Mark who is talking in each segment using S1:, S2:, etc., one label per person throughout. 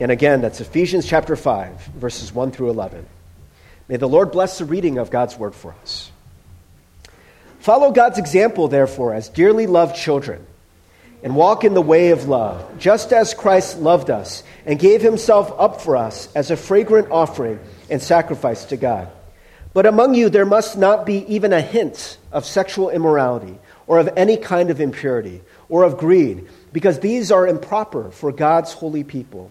S1: And again, that's Ephesians chapter 5, verses 1 through 11. May the Lord bless the reading of God's word for us. Follow God's example, therefore, as dearly loved children, and walk in the way of love, just as Christ loved us and gave himself up for us as a fragrant offering and sacrifice to God. But among you there must not be even a hint of sexual immorality, or of any kind of impurity, or of greed, because these are improper for God's holy people.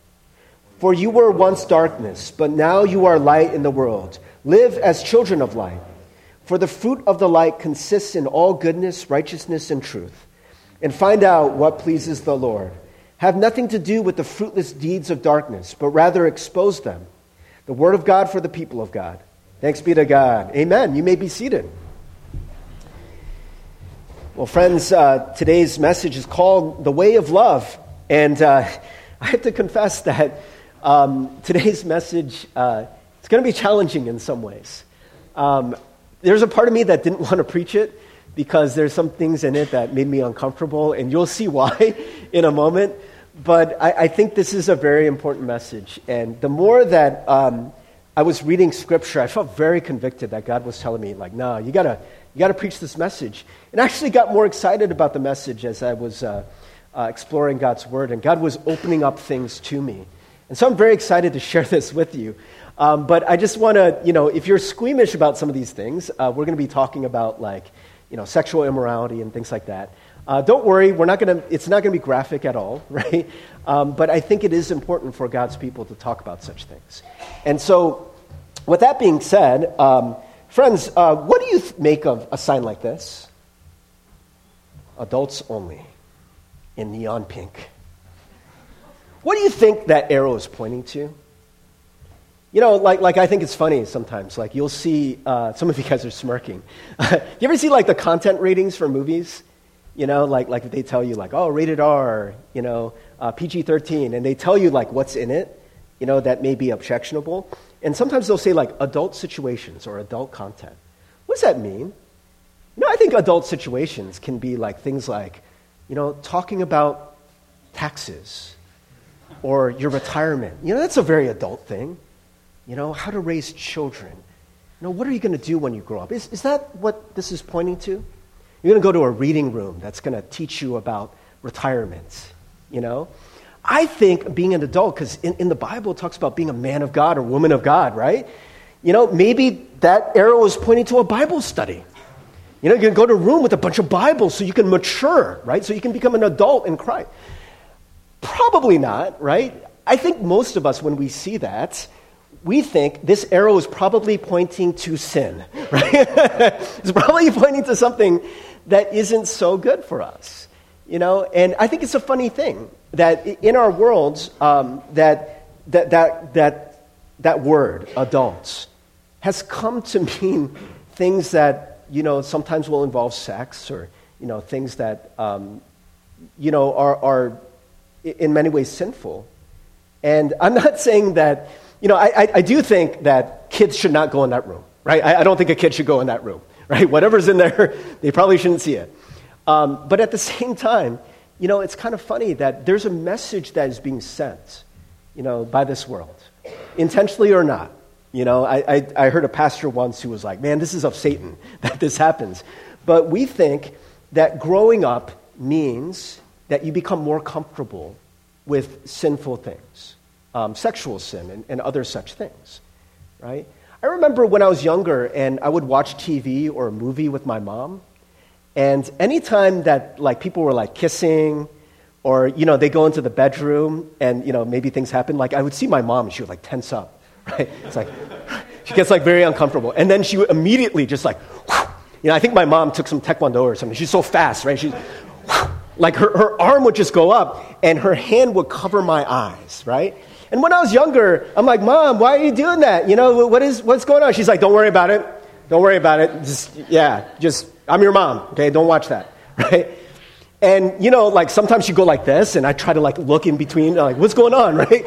S1: For you were once darkness, but now you are light in the world. Live as children of light. For the fruit of the light consists in all goodness, righteousness, and truth. And find out what pleases the Lord. Have nothing to do with the fruitless deeds of darkness, but rather expose them. The word of God for the people of God. Thanks be to God. Amen. You may be seated. Well, friends, uh, today's message is called The Way of Love. And uh, I have to confess that um, today's message uh, it's going to be challenging in some ways. Um, there's a part of me that didn't want to preach it because there's some things in it that made me uncomfortable, and you'll see why in a moment. But I, I think this is a very important message. And the more that um, I was reading scripture, I felt very convicted that God was telling me, like, no, you gotta, you gotta preach this message. And I actually got more excited about the message as I was uh, uh, exploring God's word, and God was opening up things to me. And so I'm very excited to share this with you. Um, but I just want to, you know, if you're squeamish about some of these things, uh, we're going to be talking about like, you know, sexual immorality and things like that. Uh, don't worry, we're not going to, it's not going to be graphic at all, right? Um, but I think it is important for God's people to talk about such things. And so, with that being said, um, friends, uh, what do you th- make of a sign like this? Adults only, in neon pink. What do you think that arrow is pointing to? You know, like, like I think it's funny sometimes. Like you'll see, uh, some of you guys are smirking. you ever see like the content ratings for movies? You know, like, like they tell you like, oh, rated R, you know, uh, PG-13, and they tell you like what's in it, you know, that may be objectionable. And sometimes they'll say like adult situations or adult content. What does that mean? You know, I think adult situations can be like things like, you know, talking about taxes or your retirement. You know, that's a very adult thing. You know, how to raise children. You know, what are you going to do when you grow up? Is, is that what this is pointing to? You're going to go to a reading room that's going to teach you about retirement, you know? I think being an adult, because in, in the Bible it talks about being a man of God or woman of God, right? You know, maybe that arrow is pointing to a Bible study. You know, you can go to a room with a bunch of Bibles so you can mature, right? So you can become an adult in Christ. Probably not, right? I think most of us, when we see that, we think this arrow is probably pointing to sin, right? it's probably pointing to something that isn't so good for us, you know? And I think it's a funny thing that in our worlds, um, that, that, that, that, that word, adults, has come to mean things that, you know, sometimes will involve sex or, you know, things that, um, you know, are, are in many ways sinful. And I'm not saying that you know, I, I, I, do think that kids should not go in that room, right? I, I, don't think a kid should go in that room, right? Whatever's in there, they probably shouldn't see it. Um, but at the same time, you know, it's kind of funny that there's a message that is being sent, you know, by this world, intentionally or not. You know, I, I, I heard a pastor once who was like, man, this is of Satan that this happens. But we think that growing up means that you become more comfortable with sinful things um, sexual sin and, and other such things, right? I remember when I was younger and I would watch TV or a movie with my mom, and anytime that like people were like kissing, or you know they go into the bedroom and you know maybe things happen, like I would see my mom and she would like tense up, right? It's like she gets like very uncomfortable, and then she would immediately just like, you know, I think my mom took some taekwondo or something. She's so fast, right? She's like her, her arm would just go up and her hand would cover my eyes, right? And when I was younger, I'm like, Mom, why are you doing that? You know, what is, what's going on? She's like, Don't worry about it. Don't worry about it. Just, yeah, just, I'm your mom, okay? Don't watch that, right? And, you know, like sometimes she'd go like this, and I try to like look in between, like, what's going on, right?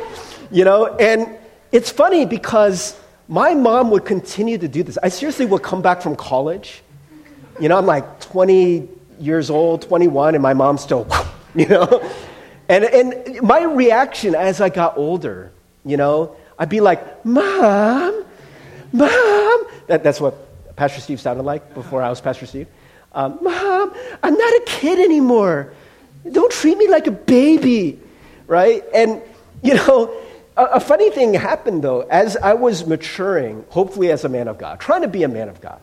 S1: You know, and it's funny because my mom would continue to do this. I seriously would come back from college. You know, I'm like 20 years old, 21, and my mom's still, you know? And, and my reaction as I got older, you know, I'd be like, Mom, Mom. That, that's what Pastor Steve sounded like before I was Pastor Steve. Um, Mom, I'm not a kid anymore. Don't treat me like a baby, right? And, you know, a, a funny thing happened though, as I was maturing, hopefully as a man of God, trying to be a man of God.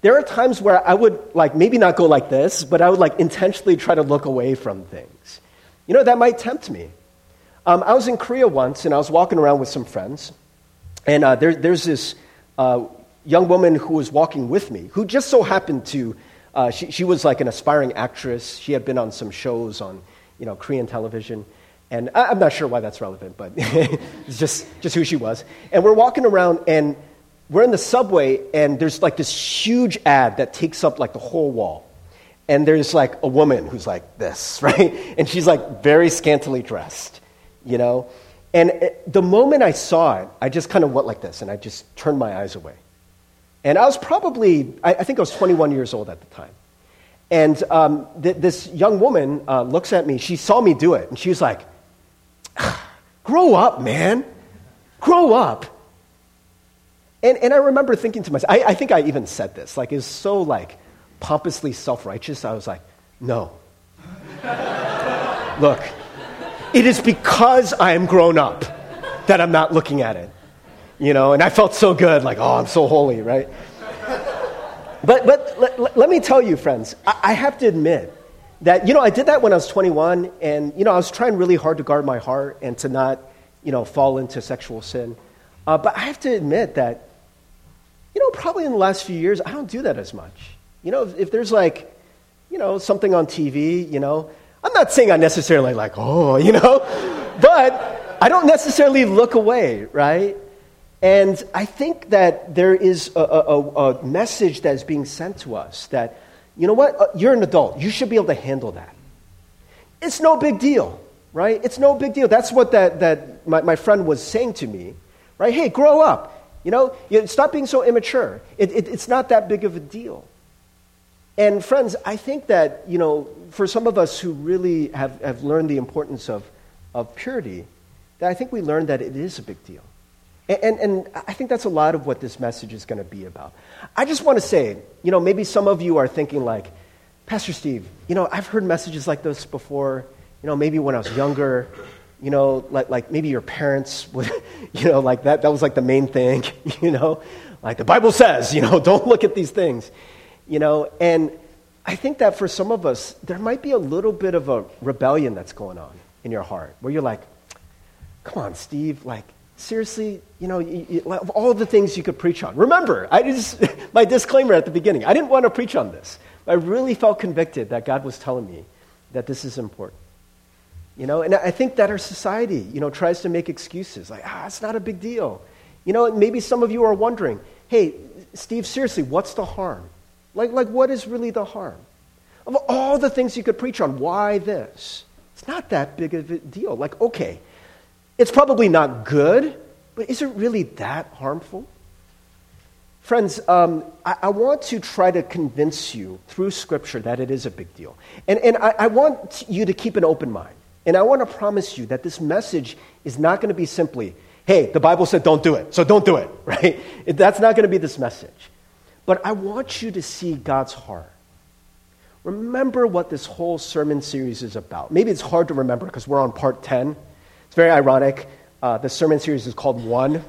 S1: There are times where I would, like, maybe not go like this, but I would, like, intentionally try to look away from things. You know, that might tempt me. Um, I was in Korea once, and I was walking around with some friends, and uh, there, there's this uh, young woman who was walking with me who just so happened to, uh, she, she was like an aspiring actress. She had been on some shows on, you know, Korean television. And I, I'm not sure why that's relevant, but it's just, just who she was. And we're walking around, and we're in the subway, and there's like this huge ad that takes up like the whole wall. And there's like a woman who's like this, right? And she's like very scantily dressed, you know? And it, the moment I saw it, I just kind of went like this, and I just turned my eyes away. And I was probably, I, I think I was 21 years old at the time. And um, th- this young woman uh, looks at me. She saw me do it, and she was like, Grow up, man. Grow up. And, and I remember thinking to myself, I, I think I even said this, like, it's so, like, pompously self righteous. I was like, no. Look, it is because I am grown up that I'm not looking at it. You know, and I felt so good, like, oh, I'm so holy, right? But, but let, let me tell you, friends, I, I have to admit that, you know, I did that when I was 21, and, you know, I was trying really hard to guard my heart and to not, you know, fall into sexual sin. Uh, but I have to admit that you know, probably in the last few years, I don't do that as much. You know, if, if there's like, you know, something on TV, you know, I'm not saying I necessarily like, oh, you know, but I don't necessarily look away, right? And I think that there is a, a, a message that is being sent to us that, you know what, uh, you're an adult. You should be able to handle that. It's no big deal, right? It's no big deal. That's what that, that my, my friend was saying to me, right? Hey, grow up. You know, stop being so immature. It, it, it's not that big of a deal. And friends, I think that, you know, for some of us who really have, have learned the importance of, of purity, that I think we learned that it is a big deal. And, and, and I think that's a lot of what this message is going to be about. I just want to say, you know, maybe some of you are thinking like, Pastor Steve, you know, I've heard messages like this before, you know, maybe when I was younger, you know, like, like maybe your parents would, you know, like that, that was like the main thing, you know, like the Bible says, you know, don't look at these things, you know, and I think that for some of us, there might be a little bit of a rebellion that's going on in your heart where you're like, come on, Steve, like, seriously, you know, you, you, of all the things you could preach on. Remember, I just, my disclaimer at the beginning, I didn't want to preach on this. I really felt convicted that God was telling me that this is important. You know, and I think that our society, you know, tries to make excuses like, ah, it's not a big deal. You know, maybe some of you are wondering, hey, Steve, seriously, what's the harm? Like, like what is really the harm? Of all the things you could preach on, why this? It's not that big of a deal. Like, okay, it's probably not good, but is it really that harmful? Friends, um, I, I, want to try to convince you through Scripture that it is a big deal. And, and I, I want you to keep an open mind. And I want to promise you that this message is not going to be simply, hey, the Bible said don't do it, so don't do it, right? That's not going to be this message. But I want you to see God's heart. Remember what this whole sermon series is about. Maybe it's hard to remember because we're on part 10. It's very ironic. Uh, the sermon series is called One.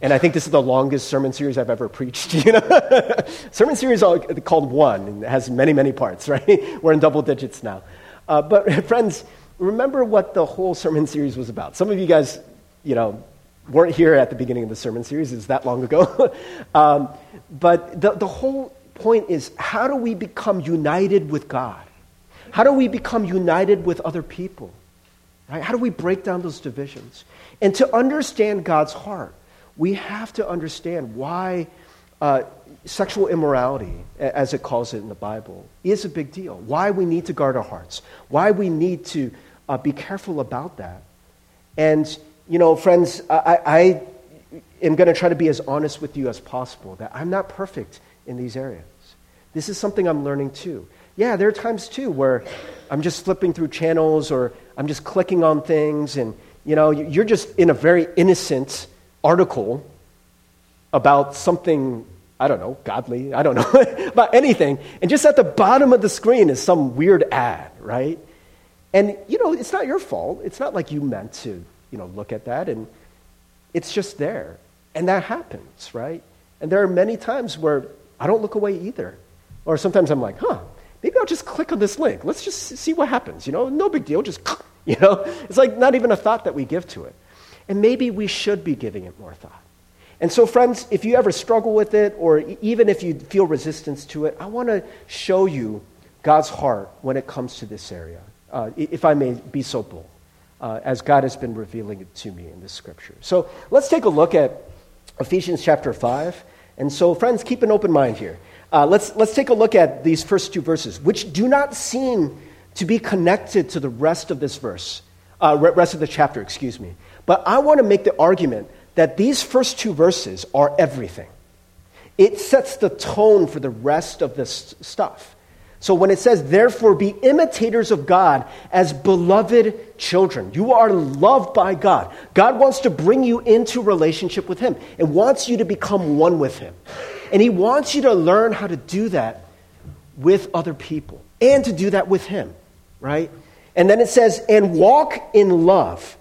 S1: And I think this is the longest sermon series I've ever preached. You know? sermon series called One, and it has many, many parts, right? We're in double digits now. Uh, but friends, remember what the whole sermon series was about. Some of you guys, you know, weren't here at the beginning of the sermon series. It's that long ago. um, but the, the whole point is how do we become united with God? How do we become united with other people? Right? How do we break down those divisions? And to understand God's heart, we have to understand why uh, sexual immorality, as it calls it in the Bible, is a big deal. Why we need to guard our hearts. Why we need to uh, be careful about that. And, you know, friends, I, I am going to try to be as honest with you as possible that I'm not perfect in these areas. This is something I'm learning too. Yeah, there are times too where I'm just flipping through channels or I'm just clicking on things and, you know, you're just in a very innocent article about something, I don't know, godly, I don't know, about anything. And just at the bottom of the screen is some weird ad, right? And, you know, it's not your fault. It's not like you meant to, you know, look at that. And it's just there. And that happens, right? And there are many times where I don't look away either. Or sometimes I'm like, huh, maybe I'll just click on this link. Let's just see what happens. You know, no big deal. Just, you know, it's like not even a thought that we give to it. And maybe we should be giving it more thought. And so, friends, if you ever struggle with it, or even if you feel resistance to it, I want to show you God's heart when it comes to this area, uh, if I may be so bold, uh, as God has been revealing it to me in this scripture. So let's take a look at Ephesians chapter 5. And so, friends, keep an open mind here. Uh, let's, let's take a look at these first two verses, which do not seem to be connected to the rest of this verse, uh, rest of the chapter, excuse me. But I want to make the argument that these first two verses are everything. It sets the tone for the rest of this stuff. So when it says, therefore, be imitators of God as beloved children, you are loved by God. God wants to bring you into relationship with Him and wants you to become one with Him. And He wants you to learn how to do that with other people and to do that with Him, right? And then it says, and walk in love.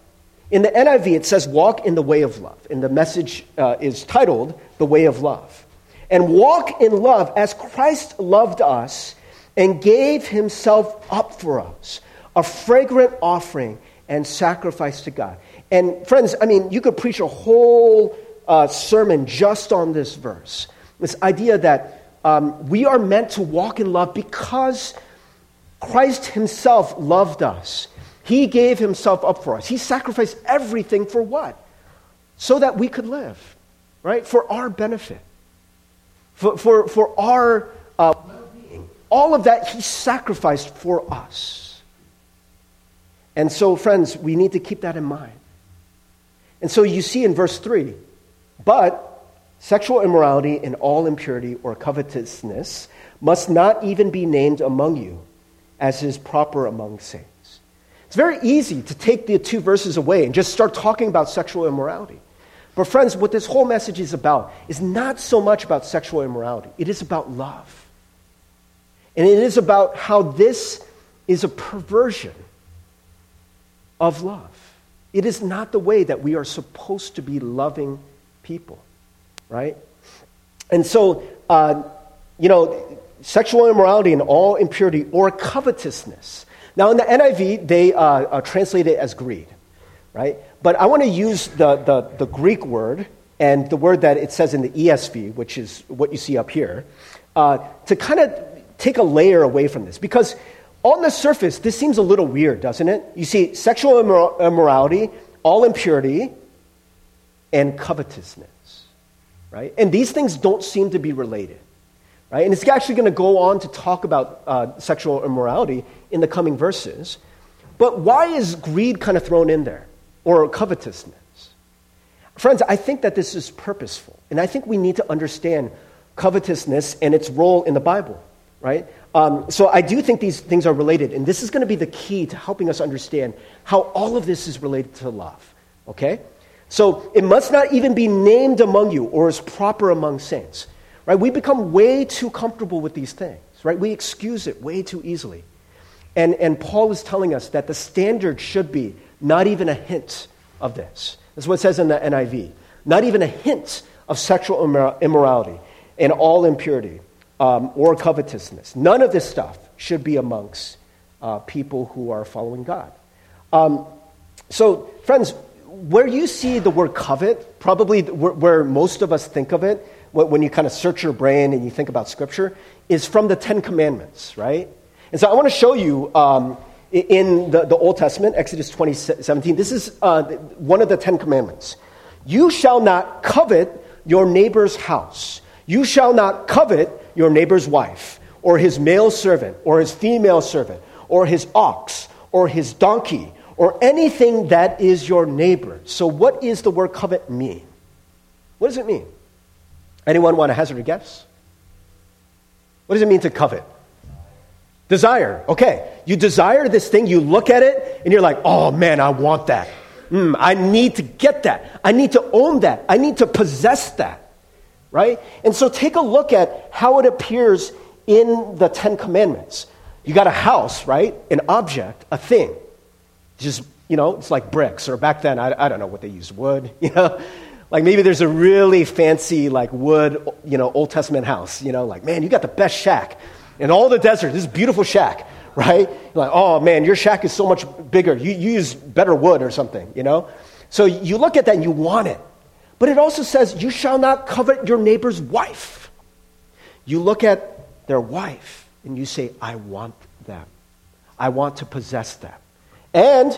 S1: In the NIV, it says, walk in the way of love. And the message uh, is titled, The Way of Love. And walk in love as Christ loved us and gave himself up for us, a fragrant offering and sacrifice to God. And friends, I mean, you could preach a whole uh, sermon just on this verse. This idea that um, we are meant to walk in love because Christ himself loved us. He gave himself up for us. He sacrificed everything for what? So that we could live, right? For our benefit, for, for, for our uh, all of that he sacrificed for us. And so, friends, we need to keep that in mind. And so you see in verse 3 but sexual immorality and all impurity or covetousness must not even be named among you, as is proper among saints. It's very easy to take the two verses away and just start talking about sexual immorality. But, friends, what this whole message is about is not so much about sexual immorality, it is about love. And it is about how this is a perversion of love. It is not the way that we are supposed to be loving people, right? And so, uh, you know, sexual immorality and all impurity or covetousness. Now, in the NIV, they uh, uh, translate it as greed, right? But I want to use the, the, the Greek word and the word that it says in the ESV, which is what you see up here, uh, to kind of take a layer away from this because on the surface, this seems a little weird, doesn't it? You see, sexual immorality, all impurity, and covetousness, right? And these things don't seem to be related, right? And it's actually going to go on to talk about uh, sexual immorality in the coming verses. But why is greed kind of thrown in there, or covetousness? Friends, I think that this is purposeful, and I think we need to understand covetousness and its role in the Bible right? Um, so I do think these things are related, and this is going to be the key to helping us understand how all of this is related to love, okay? So it must not even be named among you or is proper among saints, right? We become way too comfortable with these things, right? We excuse it way too easily. And, and Paul is telling us that the standard should be not even a hint of this. That's what it says in the NIV. Not even a hint of sexual immorality and all impurity um, or covetousness. None of this stuff should be amongst uh, people who are following God. Um, so, friends, where you see the word covet, probably where, where most of us think of it, when you kind of search your brain and you think about Scripture, is from the Ten Commandments, right? And so I want to show you um, in the, the Old Testament, Exodus 20, 17. This is uh, one of the Ten Commandments. You shall not covet your neighbor's house. You shall not covet your neighbor's wife, or his male servant, or his female servant, or his ox, or his donkey, or anything that is your neighbor. So, what is the word covet mean? What does it mean? Anyone want to hazard a guess? What does it mean to covet? Desire. Okay. You desire this thing, you look at it, and you're like, oh man, I want that. Mm, I need to get that. I need to own that. I need to possess that. Right? And so take a look at how it appears in the Ten Commandments. You got a house, right? An object, a thing. Just, you know, it's like bricks, or back then, I, I don't know what they used, wood, you know? Like maybe there's a really fancy, like wood, you know, Old Testament house, you know, like, man, you got the best shack in all the desert. This beautiful shack, right? Like, oh man, your shack is so much bigger. You, you use better wood or something, you know? So you look at that and you want it. But it also says, you shall not covet your neighbor's wife. You look at their wife and you say, I want that. I want to possess that. And,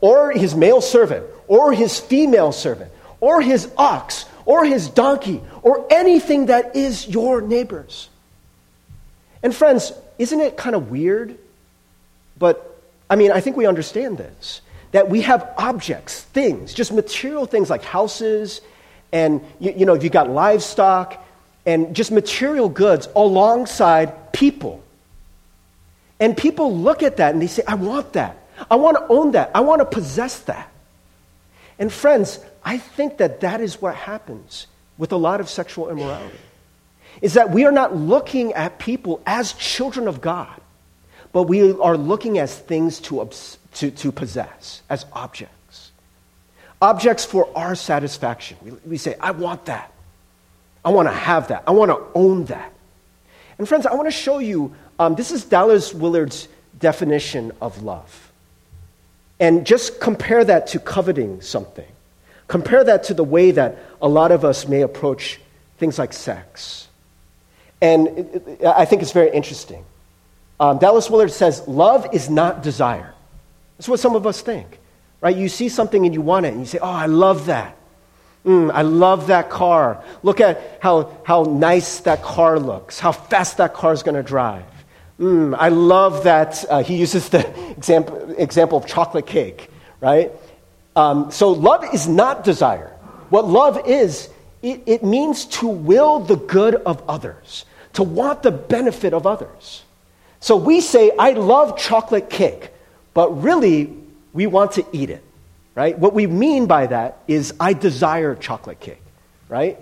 S1: or his male servant, or his female servant, or his ox, or his donkey, or anything that is your neighbor's. And friends, isn't it kind of weird? But, I mean, I think we understand this. That we have objects, things, just material things like houses, and, you, you know, you've got livestock, and just material goods alongside people. And people look at that and they say, I want that. I want to own that. I want to possess that. And friends, I think that that is what happens with a lot of sexual immorality is that we are not looking at people as children of God, but we are looking as things to, to, to possess, as objects. Objects for our satisfaction. We, we say, I want that. I want to have that. I want to own that. And friends, I want to show you um, this is Dallas Willard's definition of love. And just compare that to coveting something. Compare that to the way that a lot of us may approach things like sex and I think it's very interesting. Um, Dallas Willard says, Love is not desire. That's what some of us think, right? You see something and you want it, and you say, Oh, I love that. Mm, I love that car. Look at how, how nice that car looks, how fast that car is going to drive. Mm, I love that. Uh, he uses the example, example of chocolate cake, right? Um, so, love is not desire. What love is, it, it means to will the good of others to want the benefit of others. So we say, I love chocolate cake, but really, we want to eat it, right? What we mean by that is, I desire chocolate cake, right?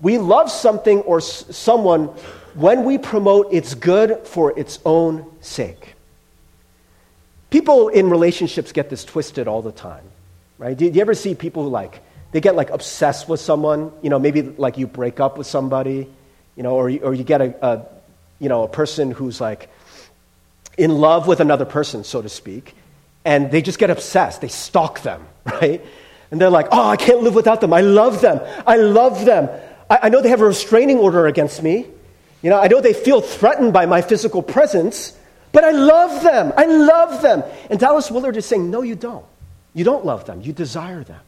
S1: We love something or s- someone when we promote its good for its own sake. People in relationships get this twisted all the time, right? Do you ever see people who like, they get like obsessed with someone? You know, maybe like you break up with somebody you know, or, or you get a, a, you know, a person who's like in love with another person, so to speak, and they just get obsessed. They stalk them, right? And they're like, oh, I can't live without them. I love them. I love them. I, I know they have a restraining order against me. You know, I know they feel threatened by my physical presence, but I love them. I love them. And Dallas Willard is saying, no, you don't. You don't love them. You desire them.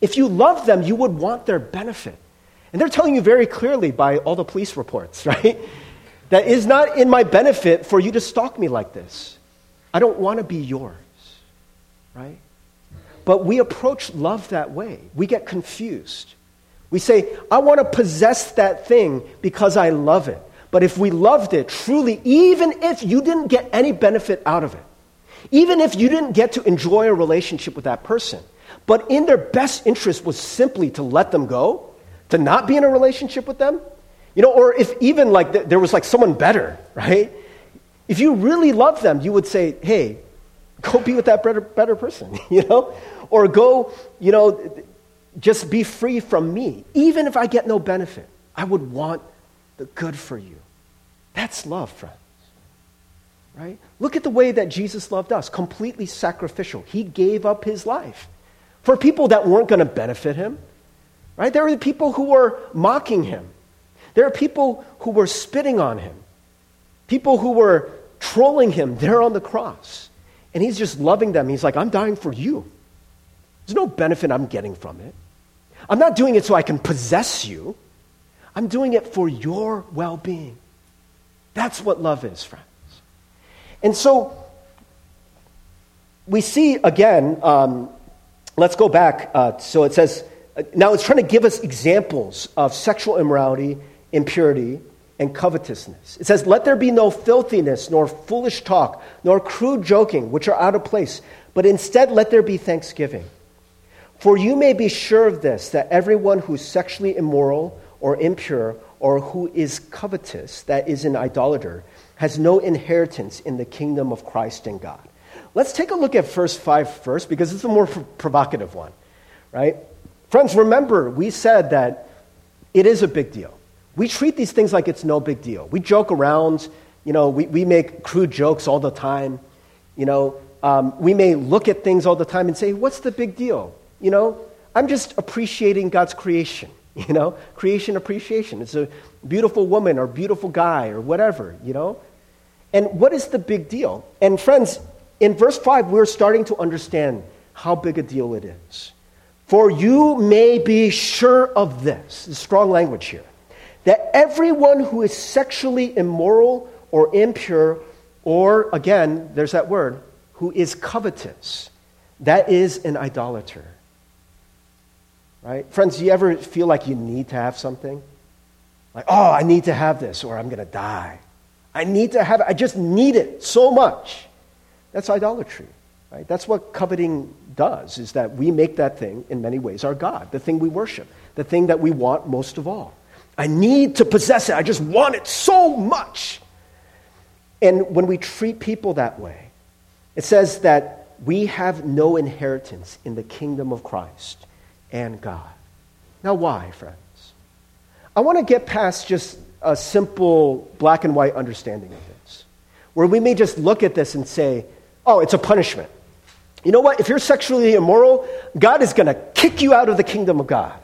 S1: If you love them, you would want their benefit. And they're telling you very clearly by all the police reports, right? That is not in my benefit for you to stalk me like this. I don't want to be yours, right? But we approach love that way. We get confused. We say, I want to possess that thing because I love it. But if we loved it truly, even if you didn't get any benefit out of it, even if you didn't get to enjoy a relationship with that person, but in their best interest was simply to let them go, to not be in a relationship with them? You know, or if even like th- there was like someone better, right? If you really love them, you would say, hey, go be with that better, better person, you know? Or go, you know, just be free from me. Even if I get no benefit, I would want the good for you. That's love, friends. Right? Look at the way that Jesus loved us completely sacrificial. He gave up his life for people that weren't going to benefit him, Right? There were people who were mocking him. There are people who were spitting on him. People who were trolling him there on the cross. And he's just loving them. He's like, I'm dying for you. There's no benefit I'm getting from it. I'm not doing it so I can possess you. I'm doing it for your well being. That's what love is, friends. And so we see again, um, let's go back. Uh, so it says, uh, now it's trying to give us examples of sexual immorality, impurity, and covetousness. It says, Let there be no filthiness, nor foolish talk, nor crude joking, which are out of place, but instead let there be thanksgiving. For you may be sure of this, that everyone who is sexually immoral or impure or who is covetous, that is, an idolater, has no inheritance in the kingdom of Christ and God. Let's take a look at verse 5 first, because it's a more provocative one, right? Friends, remember, we said that it is a big deal. We treat these things like it's no big deal. We joke around, you know, we, we make crude jokes all the time. You know, um, we may look at things all the time and say, what's the big deal? You know, I'm just appreciating God's creation. You know, creation appreciation. It's a beautiful woman or beautiful guy or whatever, you know? And what is the big deal? And friends, in verse 5, we're starting to understand how big a deal it is. For you may be sure of this, strong language here, that everyone who is sexually immoral or impure, or again, there's that word, who is covetous, that is an idolater. Right? Friends, do you ever feel like you need to have something? Like, oh, I need to have this or I'm going to die. I need to have it. I just need it so much. That's idolatry. Right? That's what coveting does, is that we make that thing, in many ways, our God, the thing we worship, the thing that we want most of all. I need to possess it. I just want it so much. And when we treat people that way, it says that we have no inheritance in the kingdom of Christ and God. Now, why, friends? I want to get past just a simple black and white understanding of this, where we may just look at this and say, oh, it's a punishment. You know what? If you're sexually immoral, God is going to kick you out of the kingdom of God.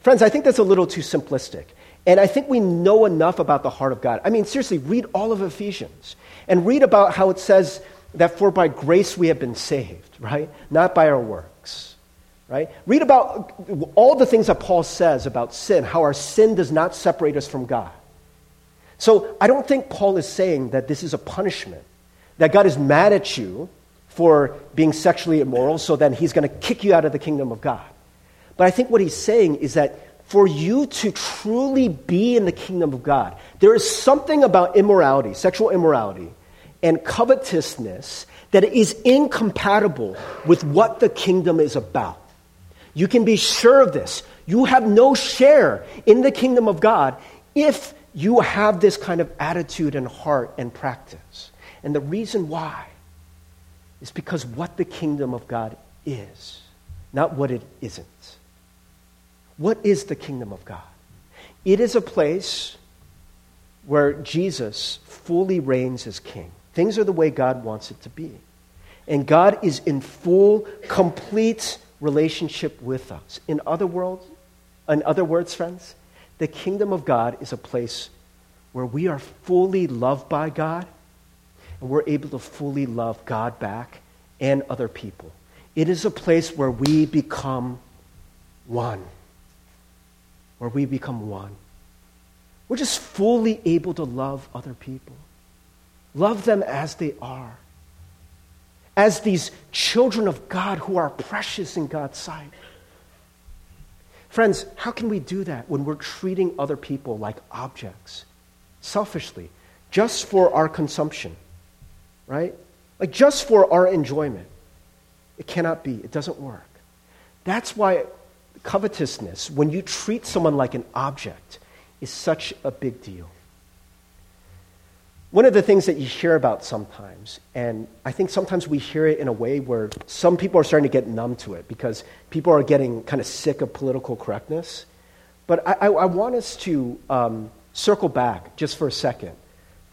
S1: Friends, I think that's a little too simplistic. And I think we know enough about the heart of God. I mean, seriously, read all of Ephesians and read about how it says that for by grace we have been saved, right? Not by our works, right? Read about all the things that Paul says about sin, how our sin does not separate us from God. So I don't think Paul is saying that this is a punishment, that God is mad at you for being sexually immoral, so then he's going to kick you out of the kingdom of God. But I think what he's saying is that for you to truly be in the kingdom of God, there is something about immorality, sexual immorality, and covetousness that is incompatible with what the kingdom is about. You can be sure of this. You have no share in the kingdom of God if you have this kind of attitude and heart and practice. And the reason why is because what the kingdom of God is, not what it isn't. What is the kingdom of God? It is a place where Jesus fully reigns as king. Things are the way God wants it to be. And God is in full, complete relationship with us. In other words, in other words, friends, the kingdom of God is a place where we are fully loved by God and we're able to fully love God back and other people. It is a place where we become one. Where we become one. We're just fully able to love other people. Love them as they are. As these children of God who are precious in God's sight. Friends, how can we do that when we're treating other people like objects, selfishly, just for our consumption, right? Like just for our enjoyment? It cannot be, it doesn't work. That's why covetousness, when you treat someone like an object, is such a big deal. One of the things that you hear about sometimes, and I think sometimes we hear it in a way where some people are starting to get numb to it because people are getting kind of sick of political correctness. But I, I, I want us to um, circle back just for a second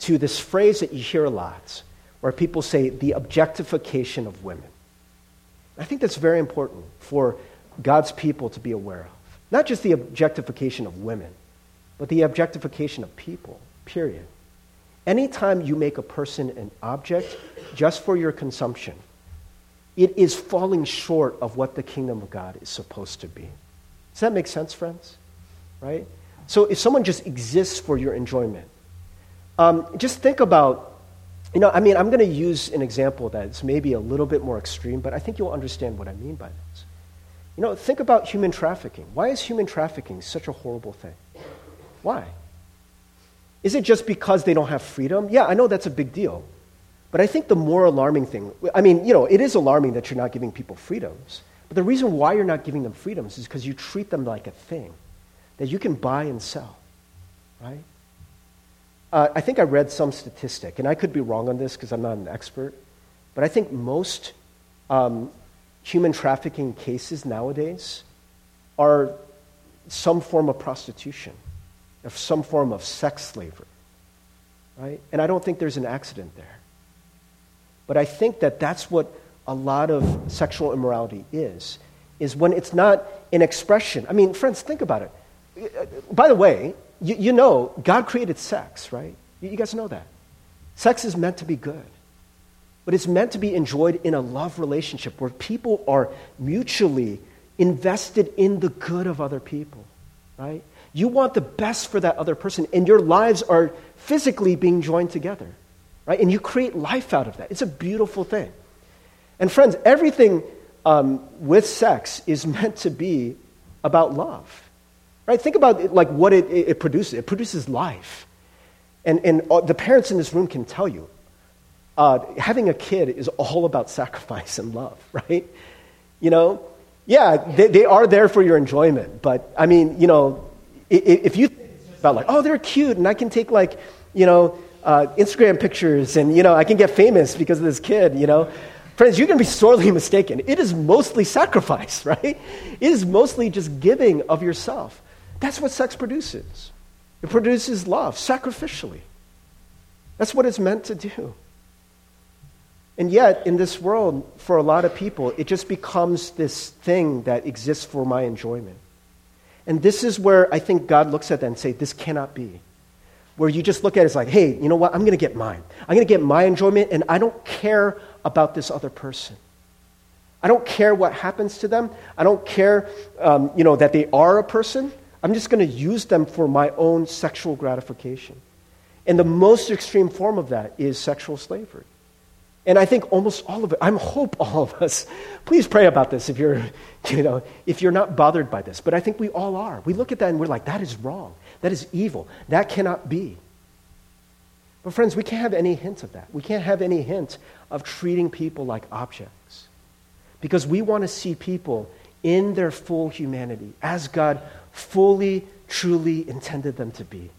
S1: to this phrase that you hear a lot where people say the objectification of women. I think that's very important for God's people to be aware of. Not just the objectification of women, but the objectification of people, period. Anytime you make a person an object just for your consumption, it is falling short of what the kingdom of God is supposed to be. Does that make sense, friends? Right? So if someone just exists for your enjoyment, um, just think about, you know, I mean, I'm going to use an example that's maybe a little bit more extreme, but I think you'll understand what I mean by this. You know, think about human trafficking. Why is human trafficking such a horrible thing? Why? Is it just because they don't have freedom? Yeah, I know that's a big deal. But I think the more alarming thing, I mean, you know, it is alarming that you're not giving people freedoms. But the reason why you're not giving them freedoms is because you treat them like a thing that you can buy and sell, right? Uh, I think I read some statistic, and I could be wrong on this because I'm not an expert, but I think most um, human trafficking cases nowadays are some form of prostitution, of some form of sex slavery, right? And I don't think there's an accident there. But I think that that's what a lot of sexual immorality is, is when it's not an expression. I mean, friends, think about it. By the way, you, you know, God created sex, right? You, you guys know that. Sex is meant to be good. But it's meant to be enjoyed in a love relationship where people are mutually invested in the good of other people, right? You want the best for that other person, and your lives are physically being joined together, right? And you create life out of that. It's a beautiful thing. And friends, everything um, with sex is meant to be about love, right? Think about it, like what it, it, produces. It produces life. And, and uh, the parents in this room can tell you uh, having a kid is all about sacrifice and love, right? You know, yeah, they, they are there for your enjoyment, but I mean, you know, if you think about like, oh, they're cute, and I can take like, you know, uh, Instagram pictures, and you know, I can get famous because of this kid, you know. Friends, you're going to be sorely mistaken. It is mostly sacrifice, right? It is mostly just giving of yourself. That's what sex produces. It produces love sacrificially. That's what it's meant to do. And yet, in this world, for a lot of people, it just becomes this thing that exists for my enjoyment. And this is where I think God looks at that and say, this cannot be. Where you just look at it as like, hey, you know what? I'm going to get mine. I'm going to get my enjoyment, and I don't care about this other person. I don't care what happens to them. I don't care, um, you know, that they are a person. I'm just going to use them for my own sexual gratification. And the most extreme form of that is sexual slavery. And I think almost all of it, I hope all of us, please pray about this if you're, you know, if you're not bothered by this. But I think we all are. We look at that and we're like, that is wrong. That is evil. That cannot be. But friends, we can't have any hint of that. We can't have any hint of treating people like objects. Because we want to see people in their full humanity as God fully, truly intended them to be.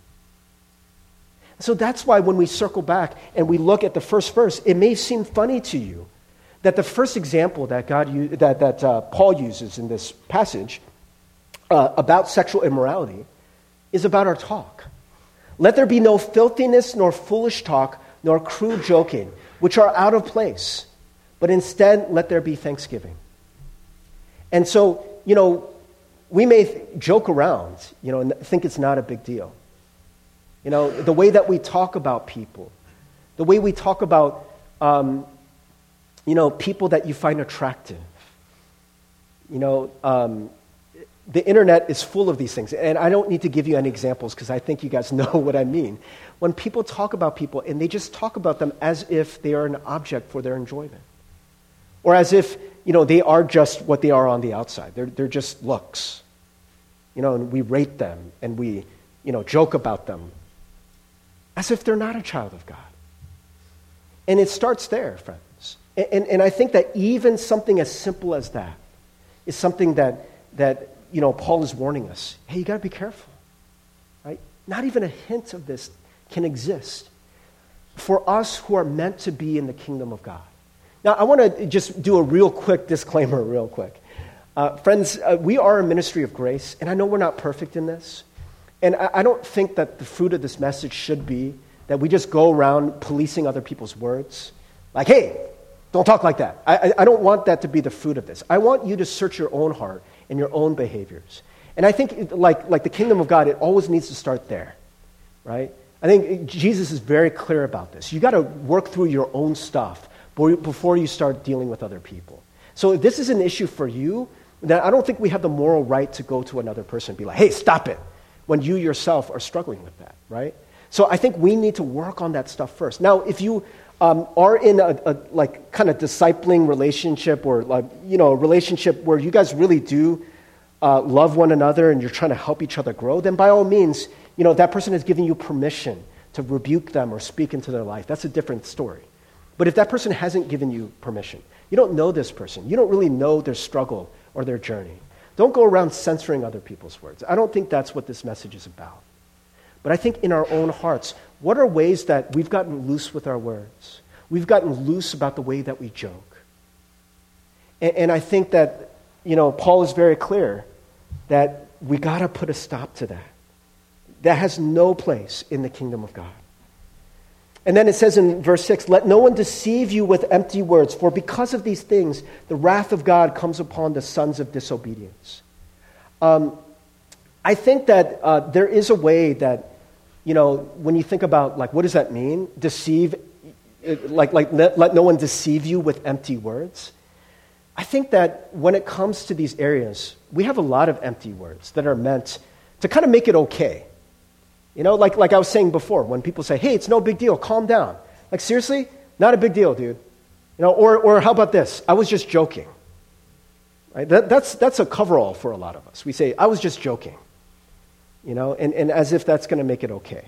S1: So that's why when we circle back and we look at the first verse, it may seem funny to you that the first example that, God, that, that uh, Paul uses in this passage uh, about sexual immorality is about our talk. Let there be no filthiness, nor foolish talk, nor crude joking, which are out of place, but instead let there be thanksgiving. And so, you know, we may th- joke around, you know, and think it's not a big deal. You know, the way that we talk about people, the way we talk about, um, you know, people that you find attractive. You know, um, the internet is full of these things. And I don't need to give you any examples because I think you guys know what I mean. When people talk about people and they just talk about them as if they are an object for their enjoyment, or as if, you know, they are just what they are on the outside. They're, they're just looks. You know, and we rate them and we, you know, joke about them as if they're not a child of God. And it starts there, friends. And, and, and, I think that even something as simple as that is something that, that you know, Paul is warning us. Hey, you got to be careful. Right? Not even a hint of this can exist for us who are meant to be in the kingdom of God. Now, I want to just do a real quick disclaimer, real quick. Uh, friends, uh, we are a ministry of grace, and I know we're not perfect in this. And I, I don't think that the fruit of this message should be that we just go around policing other people's words. Like, hey, don't talk like that. I, I, I don't want that to be the fruit of this. I want you to search your own heart and your own behaviors. And I think, like, like the kingdom of God, it always needs to start there, right? I think Jesus is very clear about this. You got to work through your own stuff before you start dealing with other people. So if this is an issue for you, then I don't think we have the moral right to go to another person and be like, hey, stop it, when you yourself are struggling with that, right? So I think we need to work on that stuff first. Now, if you um, are in a, a, like kind of discipling relationship or like you know a relationship where you guys really do uh, love one another and you're trying to help each other grow, then by all means, you know that person is giving you permission to rebuke them or speak into their life. That's a different story. But if that person hasn't given you permission, you don't know this person, you don't really know their struggle or their journey. Don't go around censoring other people's words. I don't think that's what this message is about. But I think in our own hearts, what are ways that we've gotten loose with our words? We've gotten loose about the way that we joke. And, and I think that, you know, Paul is very clear that we got to put a stop to that. That has no place in the kingdom of God. And then it says in verse 6 Let no one deceive you with empty words, for because of these things, the wrath of God comes upon the sons of disobedience. Um, I think that uh, there is a way that you know, when you think about, like, what does that mean? Deceive, like, like let, let no one deceive you with empty words. I think that when it comes to these areas, we have a lot of empty words that are meant to kind of make it okay. You know, like, like I was saying before, when people say, hey, it's no big deal, calm down. Like, seriously? Not a big deal, dude. You know, or, or how about this? I was just joking. Right? That, that's, that's a coverall for a lot of us. We say, I was just joking you know, and, and as if that's going to make it okay.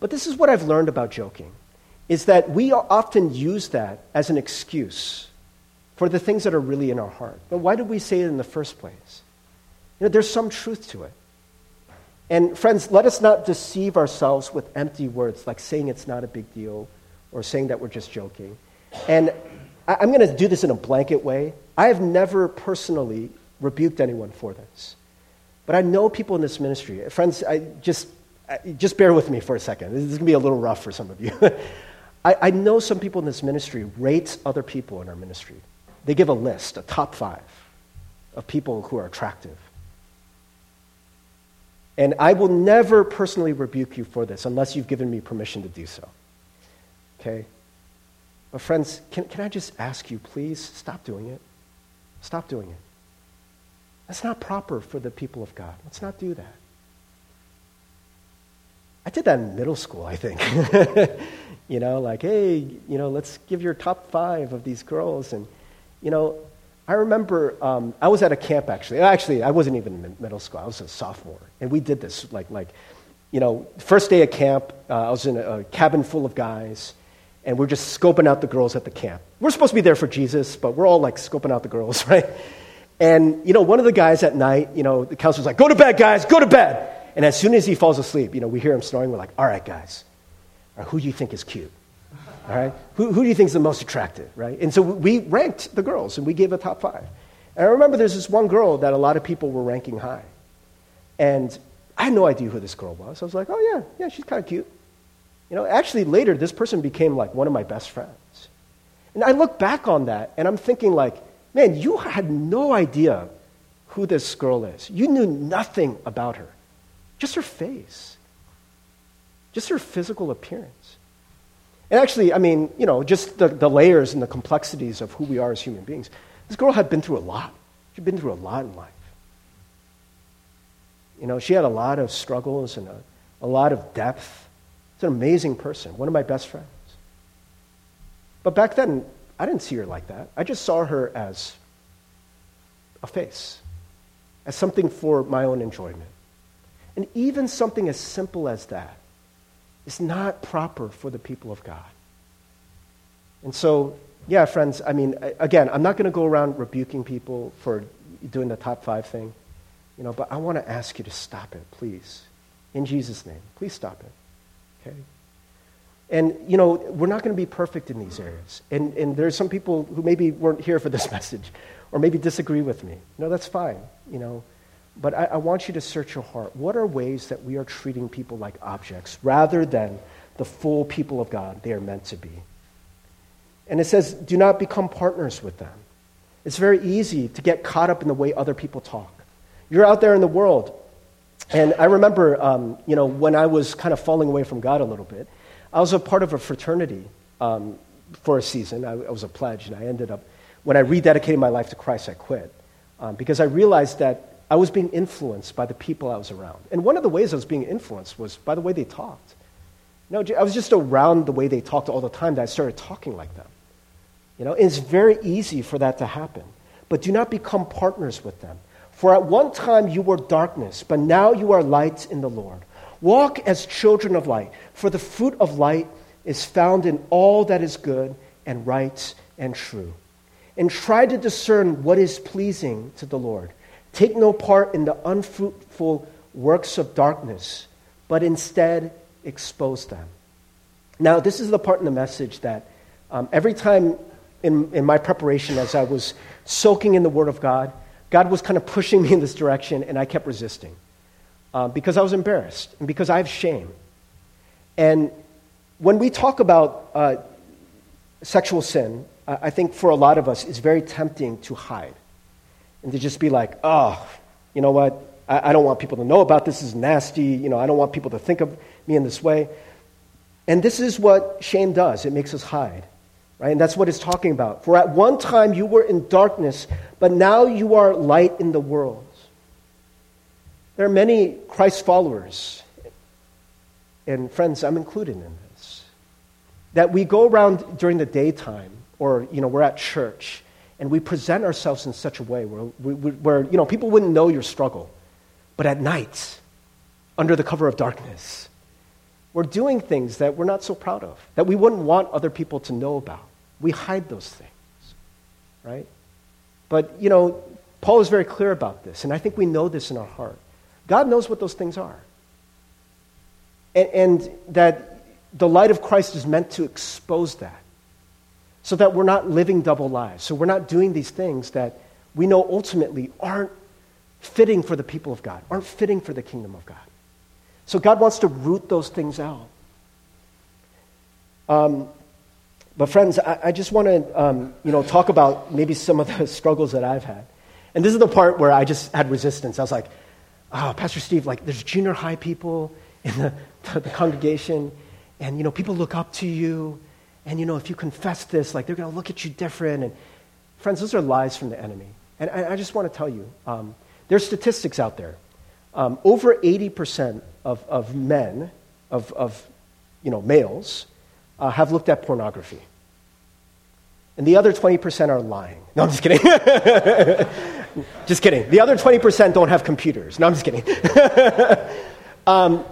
S1: But this is what I've learned about joking, is that we often use that as an excuse for the things that are really in our heart. But why did we say it in the first place? You know, there's some truth to it. And friends, let us not deceive ourselves with empty words like saying it's not a big deal or saying that we're just joking. And I'm going to do this in a blanket way. I have never personally rebuked anyone for this. But I know people in this ministry. Friends, I just, just bear with me for a second. This is going to be a little rough for some of you. I, I know some people in this ministry rate other people in our ministry. They give a list, a top five of people who are attractive. And I will never personally rebuke you for this unless you've given me permission to do so. Okay? But, friends, can, can I just ask you, please stop doing it? Stop doing it. That's not proper for the people of God. Let's not do that. I did that in middle school, I think. you know, like, hey, you know, let's give your top five of these girls. And, you know, I remember um, I was at a camp actually. Actually, I wasn't even in middle school. I was a sophomore, and we did this like like, you know, first day of camp. Uh, I was in a, a, cabin full of guys, and we're just scoping out the girls at the camp. We're supposed to be there for Jesus, but we're all like scoping out the girls, right? And, you know, one of the guys at night, you know, the counselor's like, go to bed, guys, go to bed. And as soon as he falls asleep, you know, we hear him snoring. We're like, all right, guys, who do you think is cute? All right? Who, who do you think is the most attractive, right? And so we ranked the girls and we gave a top five. And I remember there's this one girl that a lot of people were ranking high. And I had no idea who this girl was. I was like, oh, yeah, yeah, she's kind of cute. You know, actually, later, this person became like one of my best friends. And I look back on that and I'm thinking, like, Man, you had no idea who this girl is. You knew nothing about her, just her face, just her physical appearance. And actually, I mean, you know, just the, the layers and the complexities of who we are as human beings. This girl had been through a lot. She'd been through a lot in life. You know, she had a lot of struggles and a, a lot of depth. It's an amazing person, one of my best friends. But back then, I didn't see her like that. I just saw her as a face, as something for my own enjoyment. And even something as simple as that is not proper for the people of God. And so, yeah, friends, I mean, again, I'm not going to go around rebuking people for doing the top five thing, you know, but I want to ask you to stop it, please. In Jesus' name, please stop it. Okay? And, you know, we're not going to be perfect in these areas. And, and there's some people who maybe weren't here for this message or maybe disagree with me. No, that's fine, you know. But I, I want you to search your heart. What are ways that we are treating people like objects rather than the full people of God they are meant to be? And it says, do not become partners with them. It's very easy to get caught up in the way other people talk. You're out there in the world, And I remember, um, you know, when I was kind of falling away from God a little bit, I was a part of a fraternity um, for a season. I, I, was a pledge, and I ended up, when I rededicated my life to Christ, I quit um, because I realized that I was being influenced by the people I was around. And one of the ways I was being influenced was by the way they talked. Know, I was just around the way they talked all the time that I started talking like them. You know, it's very easy for that to happen. But do not become partners with them. For at one time you were darkness, but now you are light in the Lord. Walk as children of light, for the fruit of light is found in all that is good and right and true. And try to discern what is pleasing to the Lord. Take no part in the unfruitful works of darkness, but instead expose them. Now, this is the part in the message that um, every time in, in my preparation, as I was soaking in the Word of God, God was kind of pushing me in this direction, and I kept resisting uh, because I was embarrassed and because I have shame. And when we talk about uh, sexual sin, I think for a lot of us, it's very tempting to hide and to just be like, oh, you know what? I, I don't want people to know about this. this is nasty. You know, I don't want people to think of me in this way. And this is what shame does it makes us hide. Right? And that's what it's talking about. For at one time you were in darkness, but now you are light in the world. There are many Christ followers, and friends, I'm included in this, that we go around during the daytime, or you know, we're at church, and we present ourselves in such a way where, where you know, people wouldn't know your struggle. But at night, under the cover of darkness, we're doing things that we're not so proud of, that we wouldn't want other people to know about. We hide those things, right? But, you know, Paul is very clear about this, and I think we know this in our heart. God knows what those things are. And, and that the light of Christ is meant to expose that so that we're not living double lives. So we're not doing these things that we know ultimately aren't fitting for the people of God, aren't fitting for the kingdom of God. So God wants to root those things out. Um, but friends, I, I just want to, um, you know, talk about maybe some of the struggles that I've had. And this is the part where I just had resistance. I was like, oh, Pastor Steve, like there's junior high people in the, the, the congregation, and, you know, people look up to you. And, you know, if you confess this, like they're going to look at you different. And friends, those are lies from the enemy. And I, I just want to tell you, um, there's statistics out there. Um, over 80% of, of men, of, of you know, males, uh, have looked at pornography. And the other 20% are lying. No, I'm just kidding. just kidding. The other 20% don't have computers. No, I'm just kidding. um,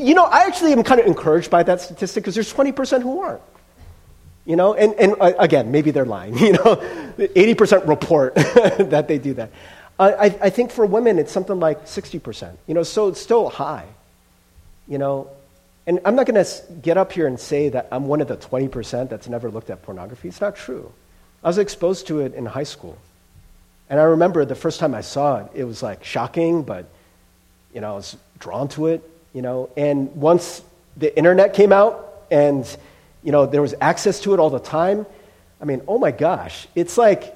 S1: you know, I actually am kind of encouraged by that statistic because there's 20% who aren't. You know, and, and uh, again, maybe they're lying. You know, 80% report that they do that. Uh, I, I think for women, it's something like 60%. You know, so it's still high. You know, and I'm not going to get up here and say that I'm one of the 20% that's never looked at pornography. It's not true. I was exposed to it in high school. And I remember the first time I saw it, it was like shocking, but, you know, I was drawn to it, you know. And once the internet came out and, you know, there was access to it all the time, I mean, oh my gosh, it's like,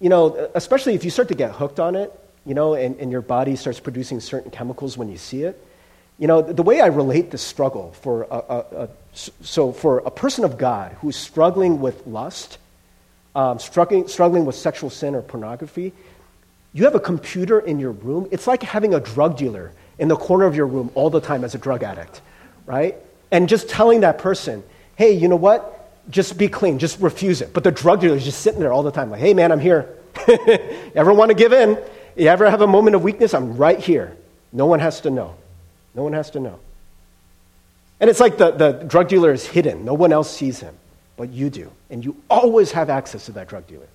S1: you know, especially if you start to get hooked on it, you know, and, and your body starts producing certain chemicals when you see it you know, the way I relate this struggle for a, a, a so for a person of God who's struggling with lust, um, struggling, struggling with sexual sin or pornography, you have a computer in your room. It's like having a drug dealer in the corner of your room all the time as a drug addict, right? And just telling that person, hey, you know what? Just be clean, just refuse it. But the drug dealer is just sitting there all the time, like, hey, man, I'm here. ever want to give in? You ever have a moment of weakness? I'm right here. No one has to know. No one has to know. And it's like the, the drug dealer is hidden, no one else sees him, but you do. And you always have access to that drug dealer.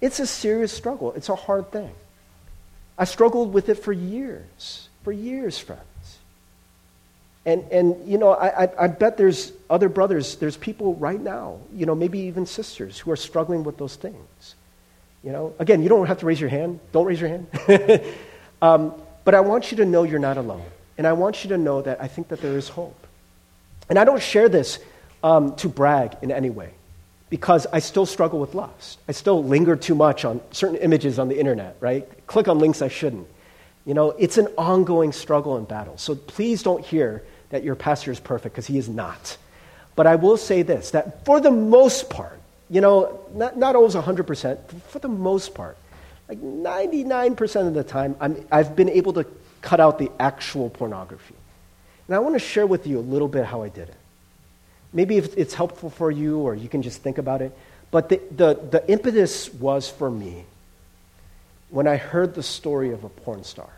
S1: It's a serious struggle, it's a hard thing. I struggled with it for years, for years, friends. And, and you know, I, I, I bet there's other brothers, there's people right now, you know, maybe even sisters who are struggling with those things. You know, again, you don't have to raise your hand. Don't raise your hand. um, but I want you to know you're not alone. And I want you to know that I think that there is hope. And I don't share this um, to brag in any way because I still struggle with lust. I still linger too much on certain images on the internet, right? Click on links I shouldn't. You know, it's an ongoing struggle and battle. So please don't hear that your pastor is perfect because he is not. But I will say this that for the most part, you know, not, not always 100%, for the most part, like 99% of the time, I'm, I've been able to cut out the actual pornography. And I want to share with you a little bit how I did it. Maybe if it's helpful for you or you can just think about it. But the, the, the impetus was for me when I heard the story of a porn star.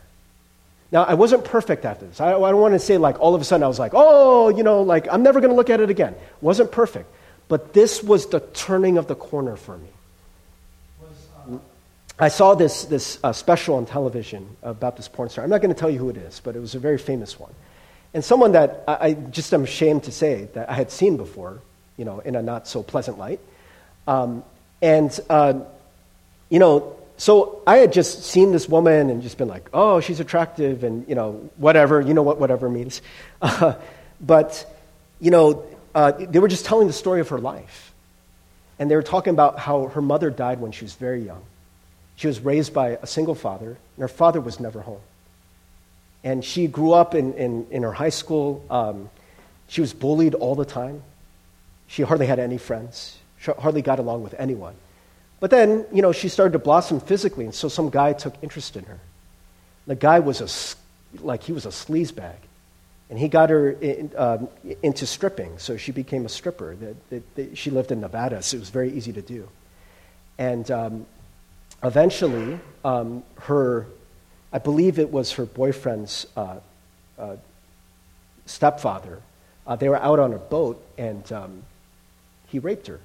S1: Now, I wasn't perfect after this. I, I don't want to say, like, all of a sudden I was like, oh, you know, like, I'm never going to look at it again. Wasn't perfect. But this was the turning of the corner for me. I saw this, this uh, special on television about this porn star. I'm not going to tell you who it is, but it was a very famous one. And someone that I, I just am ashamed to say that I had seen before, you know, in a not so pleasant light. Um, and, uh, you know, so I had just seen this woman and just been like, oh, she's attractive and, you know, whatever, you know what whatever means. Uh, but, you know, uh, they were just telling the story of her life. And they were talking about how her mother died when she was very young. She was raised by a single father, and her father was never home. And she grew up in, in, in her high school. Um, she was bullied all the time. She hardly had any friends, she hardly got along with anyone. But then, you know, she started to blossom physically, and so some guy took interest in her. The guy was a, like, he was a sleazebag. And he got her in, um, into stripping, so she became a stripper. she lived in Nevada, so it was very easy to do. And um, eventually, um, her, I believe it was her boyfriend's uh, uh, stepfather, uh, they were out on a boat and um, he raped her.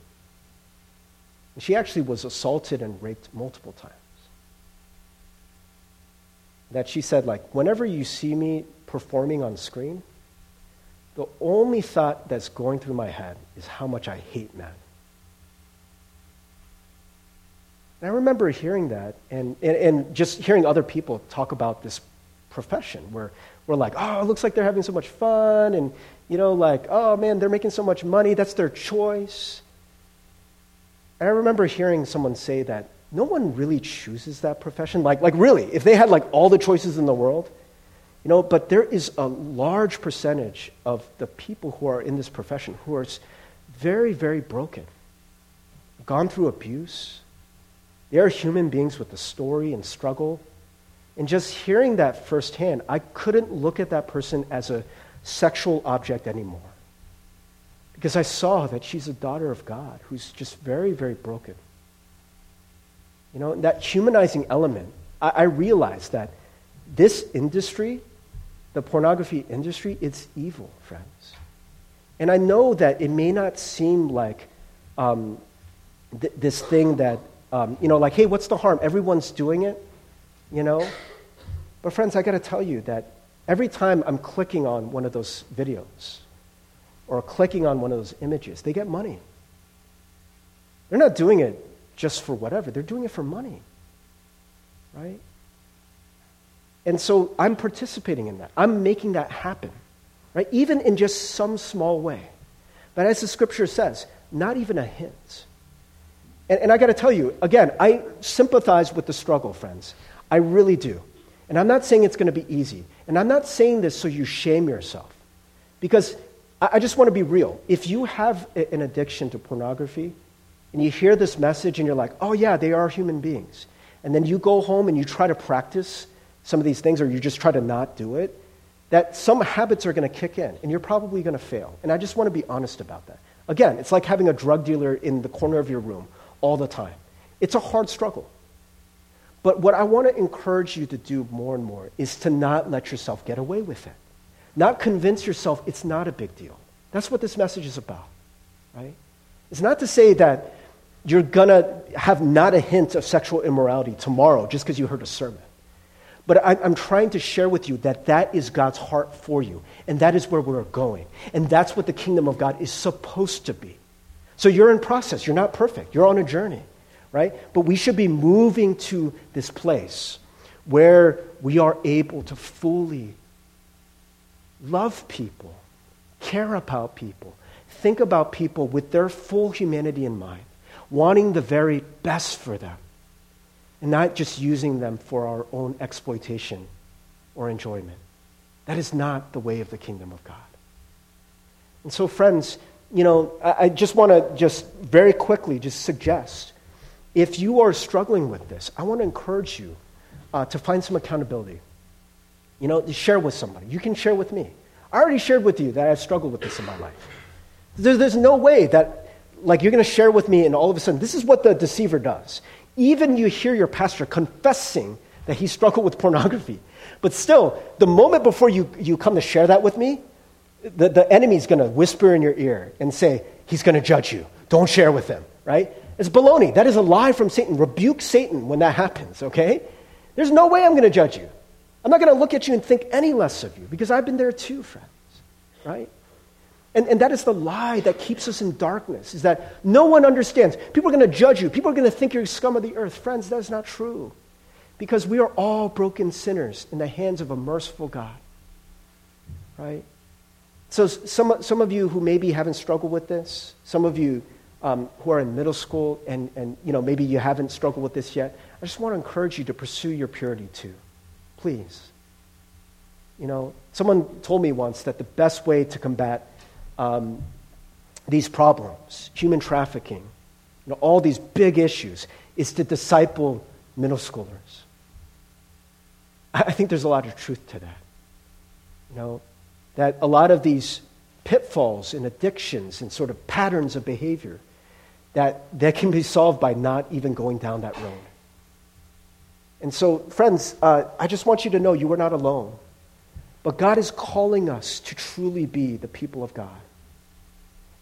S1: She actually was assaulted and raped multiple times. That she said, like, whenever you see me performing on screen, the only thought that's going through my head is how much I hate men. And I remember hearing that and, and, and, just hearing other people talk about this profession where we're like, oh, it looks like they're having so much fun. And, you know, like, oh, man, they're making so much money. That's their choice. And I remember hearing someone say that no one really chooses that profession. Like, like really, if they had like all the choices in the world, you know, but there is a large percentage of the people who are in this profession who are very, very broken, gone through abuse, they are human beings with a story and struggle. And just hearing that firsthand, I couldn't look at that person as a sexual object anymore. Because I saw that she's a daughter of God who's just very, very broken. You know, that humanizing element, I, I realized that this industry, the pornography industry, it's evil, friends. And I know that it may not seem like um, th- this thing that um, you know, like, hey, what's the harm? Everyone's doing it, you know? But, friends, I got to tell you that every time I'm clicking on one of those videos or clicking on one of those images, they get money. They're not doing it just for whatever, they're doing it for money, right? And so I'm participating in that. I'm making that happen, right? Even in just some small way. But as the scripture says, not even a hint. And, and I got to tell you, again, I sympathize with the struggle, friends. I really do. And I'm not saying it's going to be easy. And I'm not saying this so you shame yourself. Because I, just want to be real. If you have an addiction to pornography, and you hear this message and you're like, oh, yeah, they are human beings. And then you go home and you try to practice some of these things, or you just try to not do it, that some habits are going to kick in, and you're probably going to fail. And I just want to be honest about that. Again, it's like having a drug dealer in the corner of your room all the time. It's a hard struggle. But what I want to encourage you to do more and more is to not let yourself get away with it. Not convince yourself it's not a big deal. That's what this message is about, right? It's not to say that you're going to have not a hint of sexual immorality tomorrow just because you heard a sermon. But I'm trying to share with you that that is God's heart for you, and that is where we're going. And that's what the kingdom of God is supposed to be. So you're in process. You're not perfect. You're on a journey, right? But we should be moving to this place where we are able to fully love people, care about people, think about people with their full humanity in mind, wanting the very best for them, and not just using them for our own exploitation or enjoyment. That is not the way of the kingdom of God. And so, friends, you know, I, just want to just very quickly just suggest if you are struggling with this, I want to encourage you uh, to find some accountability. You know, share with somebody. You can share with me. I already shared with you that I've struggled with this in my life. There's, there's no way that, like, you're going to share with me and all of a sudden, this is what the deceiver does. Even you hear your pastor confessing that he struggled with pornography. But still, the moment before you, you come to share that with me, the, the enemy's going to whisper in your ear and say, he's going to judge you. Don't share with him, right? It's baloney. That is a lie from Satan. Rebuke Satan when that happens, okay? There's no way I'm going to judge you. I'm not going to look at you and think any less of you because I've been there too, friends, right? And, and that is the lie that keeps us in darkness, is that no one understands. People are going to judge you. People are going to think you're scum of the earth. Friends, that is not true because we are all broken sinners in the hands of a merciful God, right? So, some, some of you who maybe haven't struggled with this, some of you um, who are in middle school and, and you know, maybe you haven't struggled with this yet, I just want to encourage you to pursue your purity too. Please. You know, someone told me once that the best way to combat um, these problems, human trafficking, you know, all these big issues, is to disciple middle schoolers. I think there's a lot of truth to that. You know, that a lot of these pitfalls and addictions and sort of patterns of behavior that, that can be solved by not even going down that road. And so, friends, uh, I just want you to know you are not alone. But God is calling us to truly be the people of God.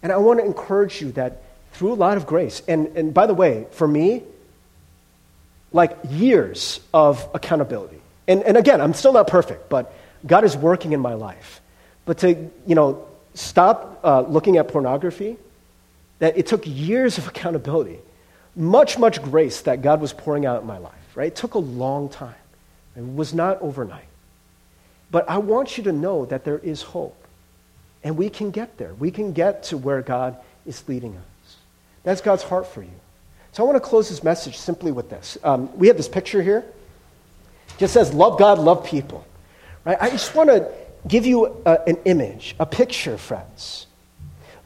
S1: And I want to encourage you that through a lot of grace, and, and by the way, for me, like years of accountability. And, and again, I'm still not perfect, but God is working in my life. But to, you know, stop uh, looking at pornography, that it took years of accountability, much, much grace that God was pouring out in my life, right? It took a long time. It was not overnight. But I want you to know that there is hope. And we can get there. We can get to where God is leading us. That's God's heart for you. So I want to close this message simply with this. Um, we have this picture here. It just says, Love God, love people. Right? I just want to give you a, an image, a picture, friends,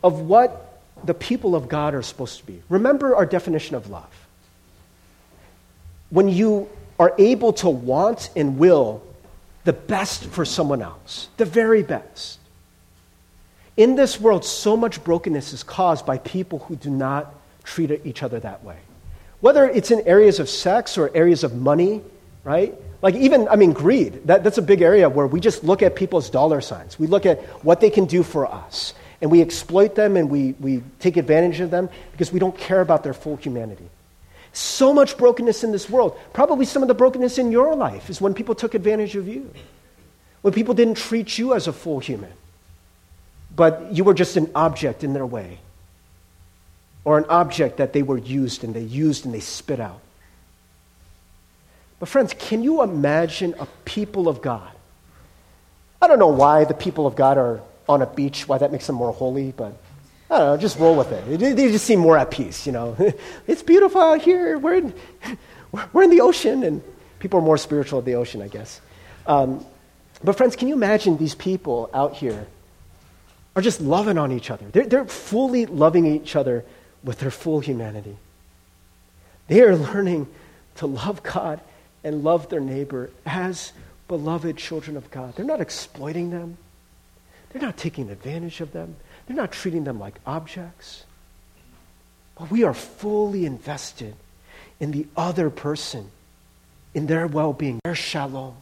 S1: of what the people of God are supposed to be. Remember our definition of love. When you are able to want and will the best for someone else, the very best. In this world, so much brokenness is caused by people who do not treat each other that way. Whether it's in areas of sex or areas of money, right? Like, even, I mean, greed. That, that's a big area where we just look at people's dollar signs. We look at what they can do for us. And we exploit them and we, we take advantage of them because we don't care about their full humanity. So much brokenness in this world. Probably some of the brokenness in your life is when people took advantage of you, when people didn't treat you as a full human, but you were just an object in their way, or an object that they were used and they used and they spit out. But, friends, can you imagine a people of God? I don't know why the people of God are on a beach, why that makes them more holy, but I don't know, just roll with it. They just seem more at peace, you know. it's beautiful out here. We're in, we're in the ocean, and people are more spiritual at the ocean, I guess. Um, but, friends, can you imagine these people out here are just loving on each other? They're, they're fully loving each other with their full humanity. They are learning to love God and love their neighbor as beloved children of God. They're not exploiting them, they're not taking advantage of them, they're not treating them like objects. But we are fully invested in the other person, in their well being, their shalom,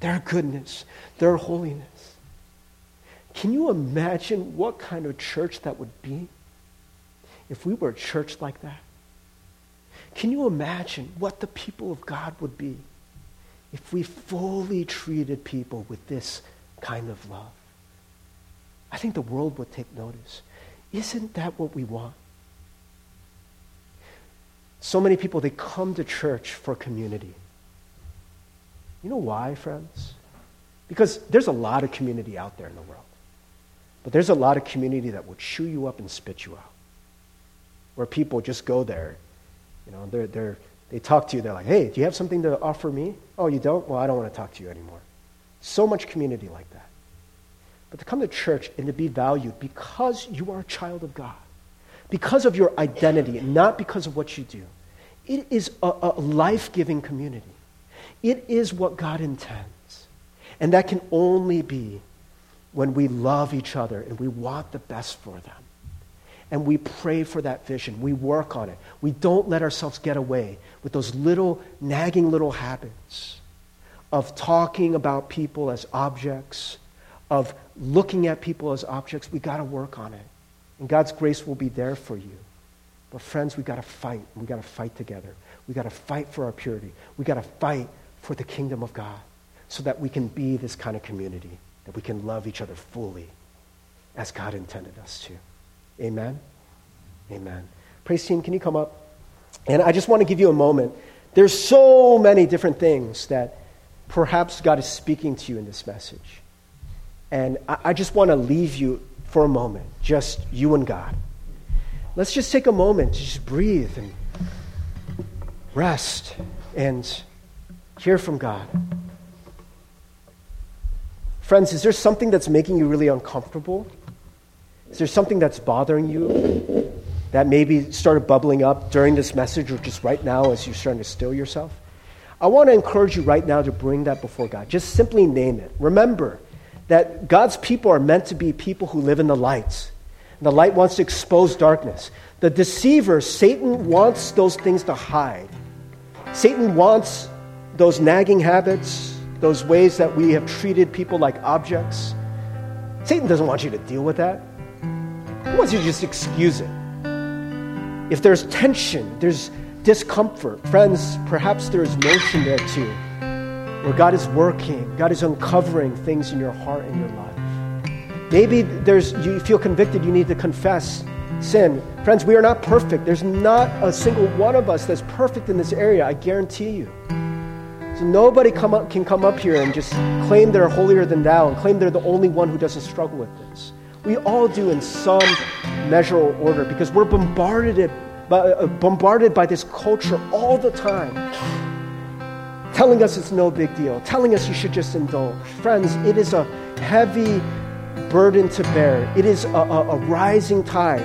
S1: their goodness, their holiness. Can you imagine what kind of church that would be if we were a church like that? Can you imagine what the people of God would be if we fully treated people with this kind of love? I think the world would take notice. Isn't that what we want? So many people, they come to church for community. You know why, friends? Because there's a lot of community out there in the world. But there's a lot of community that will chew you up and spit you out. Where people just go there you know, they're, they're They talk to you, they're like, hey, do you have something to offer me? Oh, you don't? Well, I don't want to talk to you anymore. So much community like that. But to come to church and to be valued because you are a child of God, because of your identity, and not because of what you do, it is a, a life giving community. It is what God intends. And that can only be when we love each other and we want the best for them. And we pray for that vision. We work on it. We don't let ourselves get away with those little, nagging little habits of talking about people as objects, of looking at people as objects. We got to work on it. And God's grace will be there for you. But, friends, we got to fight. We got to fight together. We got to fight for our purity. We got to fight for the kingdom of God so that we can be this kind of community, that we can love each other fully as God intended us to. Amen? Amen. Praise team, can you come up? And I just want to give you a moment. There's so many different things that perhaps God is speaking to you in this message. And I, I just want to leave you for a moment, just you and God. Let's just take a moment to just breathe and rest and hear from God. Friends, is there something that's making you really uncomfortable? Is there something that's bothering you that maybe started bubbling up during this message or just right now as you're starting to still yourself? I want to encourage you right now to bring that before God. Just simply name it. Remember that God's people are meant to be people who live in the light. The light wants to expose darkness. The deceiver, Satan, wants those things to hide. Satan wants those nagging habits, those ways that we have treated people like objects. Satan doesn't want you to deal with that. He wants you to just excuse it. If there's tension, there's discomfort, friends, perhaps there is motion there too, where God is working, God is uncovering things in your heart and your life. Maybe there's you feel convicted, you need to confess sin. Friends, we are not perfect. There's not a single one of us that's perfect in this area, I guarantee you. So nobody come up, can come up here and just claim they're holier than thou and claim they're the only one who doesn't struggle with this. We all do in some measure or order because we're bombarded by, uh, bombarded by this culture all the time, telling us it's no big deal, telling us you should just indulge. Friends, it is a heavy burden to bear, it is a, a, a rising tide.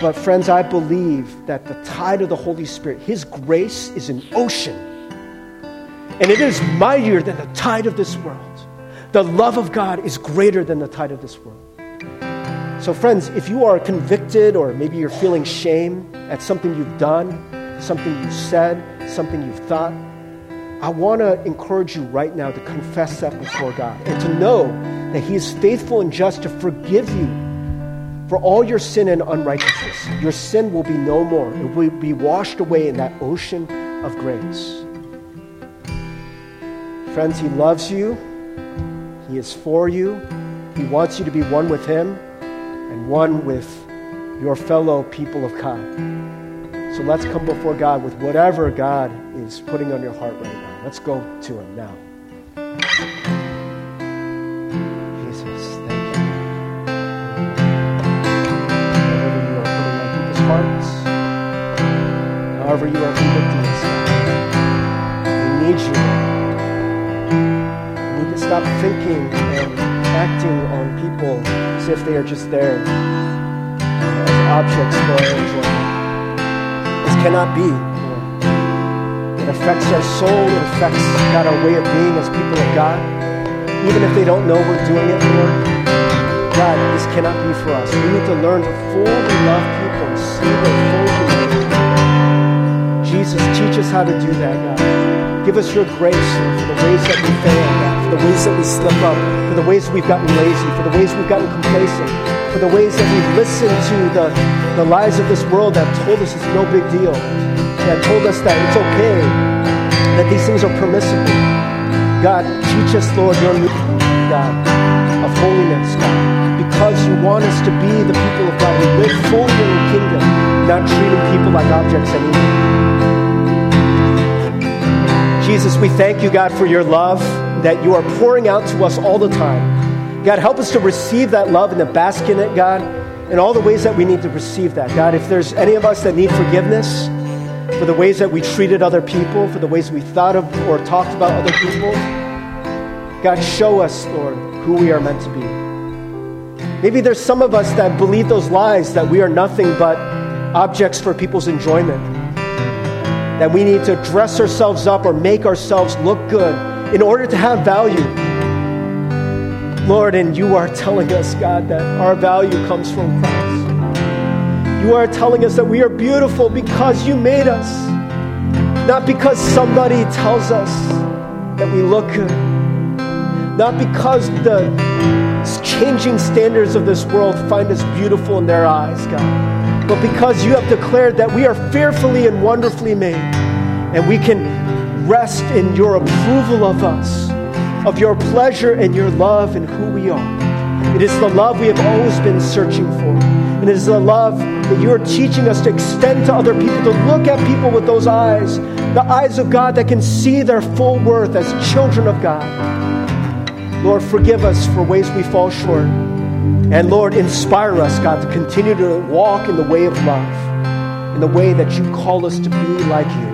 S1: But, friends, I believe that the tide of the Holy Spirit, His grace, is an ocean. And it is mightier than the tide of this world. The love of God is greater than the tide of this world. So, friends, if you are convicted or maybe you're feeling shame at something you've done, something you've said, something you've thought, I want to encourage you right now to confess that before God and to know that He is faithful and just to forgive you for all your sin and unrighteousness. Your sin will be no more, it will be washed away in that ocean of grace. Friends, He loves you. He is for you. He wants you to be one with Him and one with your fellow people of God. So let's come before God with whatever God is putting on your heart right now. Let's go to Him now. Jesus, thank you. Whatever you are putting on people's hearts, however you are convicting us, we need you We need to stop thinking and acting on people as if they are just there as objects for our enjoyment. Cannot be. It affects our soul. It affects God, our way of being as people of God. Even if they don't know we're doing it, Lord. God, this cannot be for us. We need to learn to fully love people and see their full humanity. Jesus, teach us how to do that, God. Give us your grace for the ways that we fail, God the ways that we slip up, for the ways we've gotten lazy, for the ways we've gotten complacent, for the ways that we've listened to the, the lies of this world that told us it's no big deal, that told us that it's okay, that these things are permissible. God, teach us, Lord, your new God of holiness, God, because you want us to be the people of God who live fully in your kingdom, not treating people like objects anymore. Jesus, we thank you, God, for your love that you are pouring out to us all the time. God, help us to receive that love and to bask in it, God, in all the ways that we need to receive that. God, if there's any of us that need forgiveness, for the ways that we treated other people, for the ways we thought of or talked about other people. God, show us, Lord, who we are meant to be. Maybe there's some of us that believe those lies that we are nothing but objects for people's enjoyment. That we need to dress ourselves up or make ourselves look good in order to have value. Lord, and you are telling us, God, that our value comes from Christ. You are telling us that we are beautiful because you made us, not because somebody tells us that we look good, not because the changing standards of this world find us beautiful in their eyes, God, but because you have declared that we are fearfully and wonderfully made, and we can rest in your approval of us of your pleasure and your love and who we are. It is the love we have always been searching for. And it is the love that you are teaching us to extend to other people, to look at people with those eyes, the eyes of God that can see their full worth as children of God. Lord, forgive us for ways we fall short. And Lord, inspire us, God, to continue to walk in the way of love, in the way that you call us to be like you.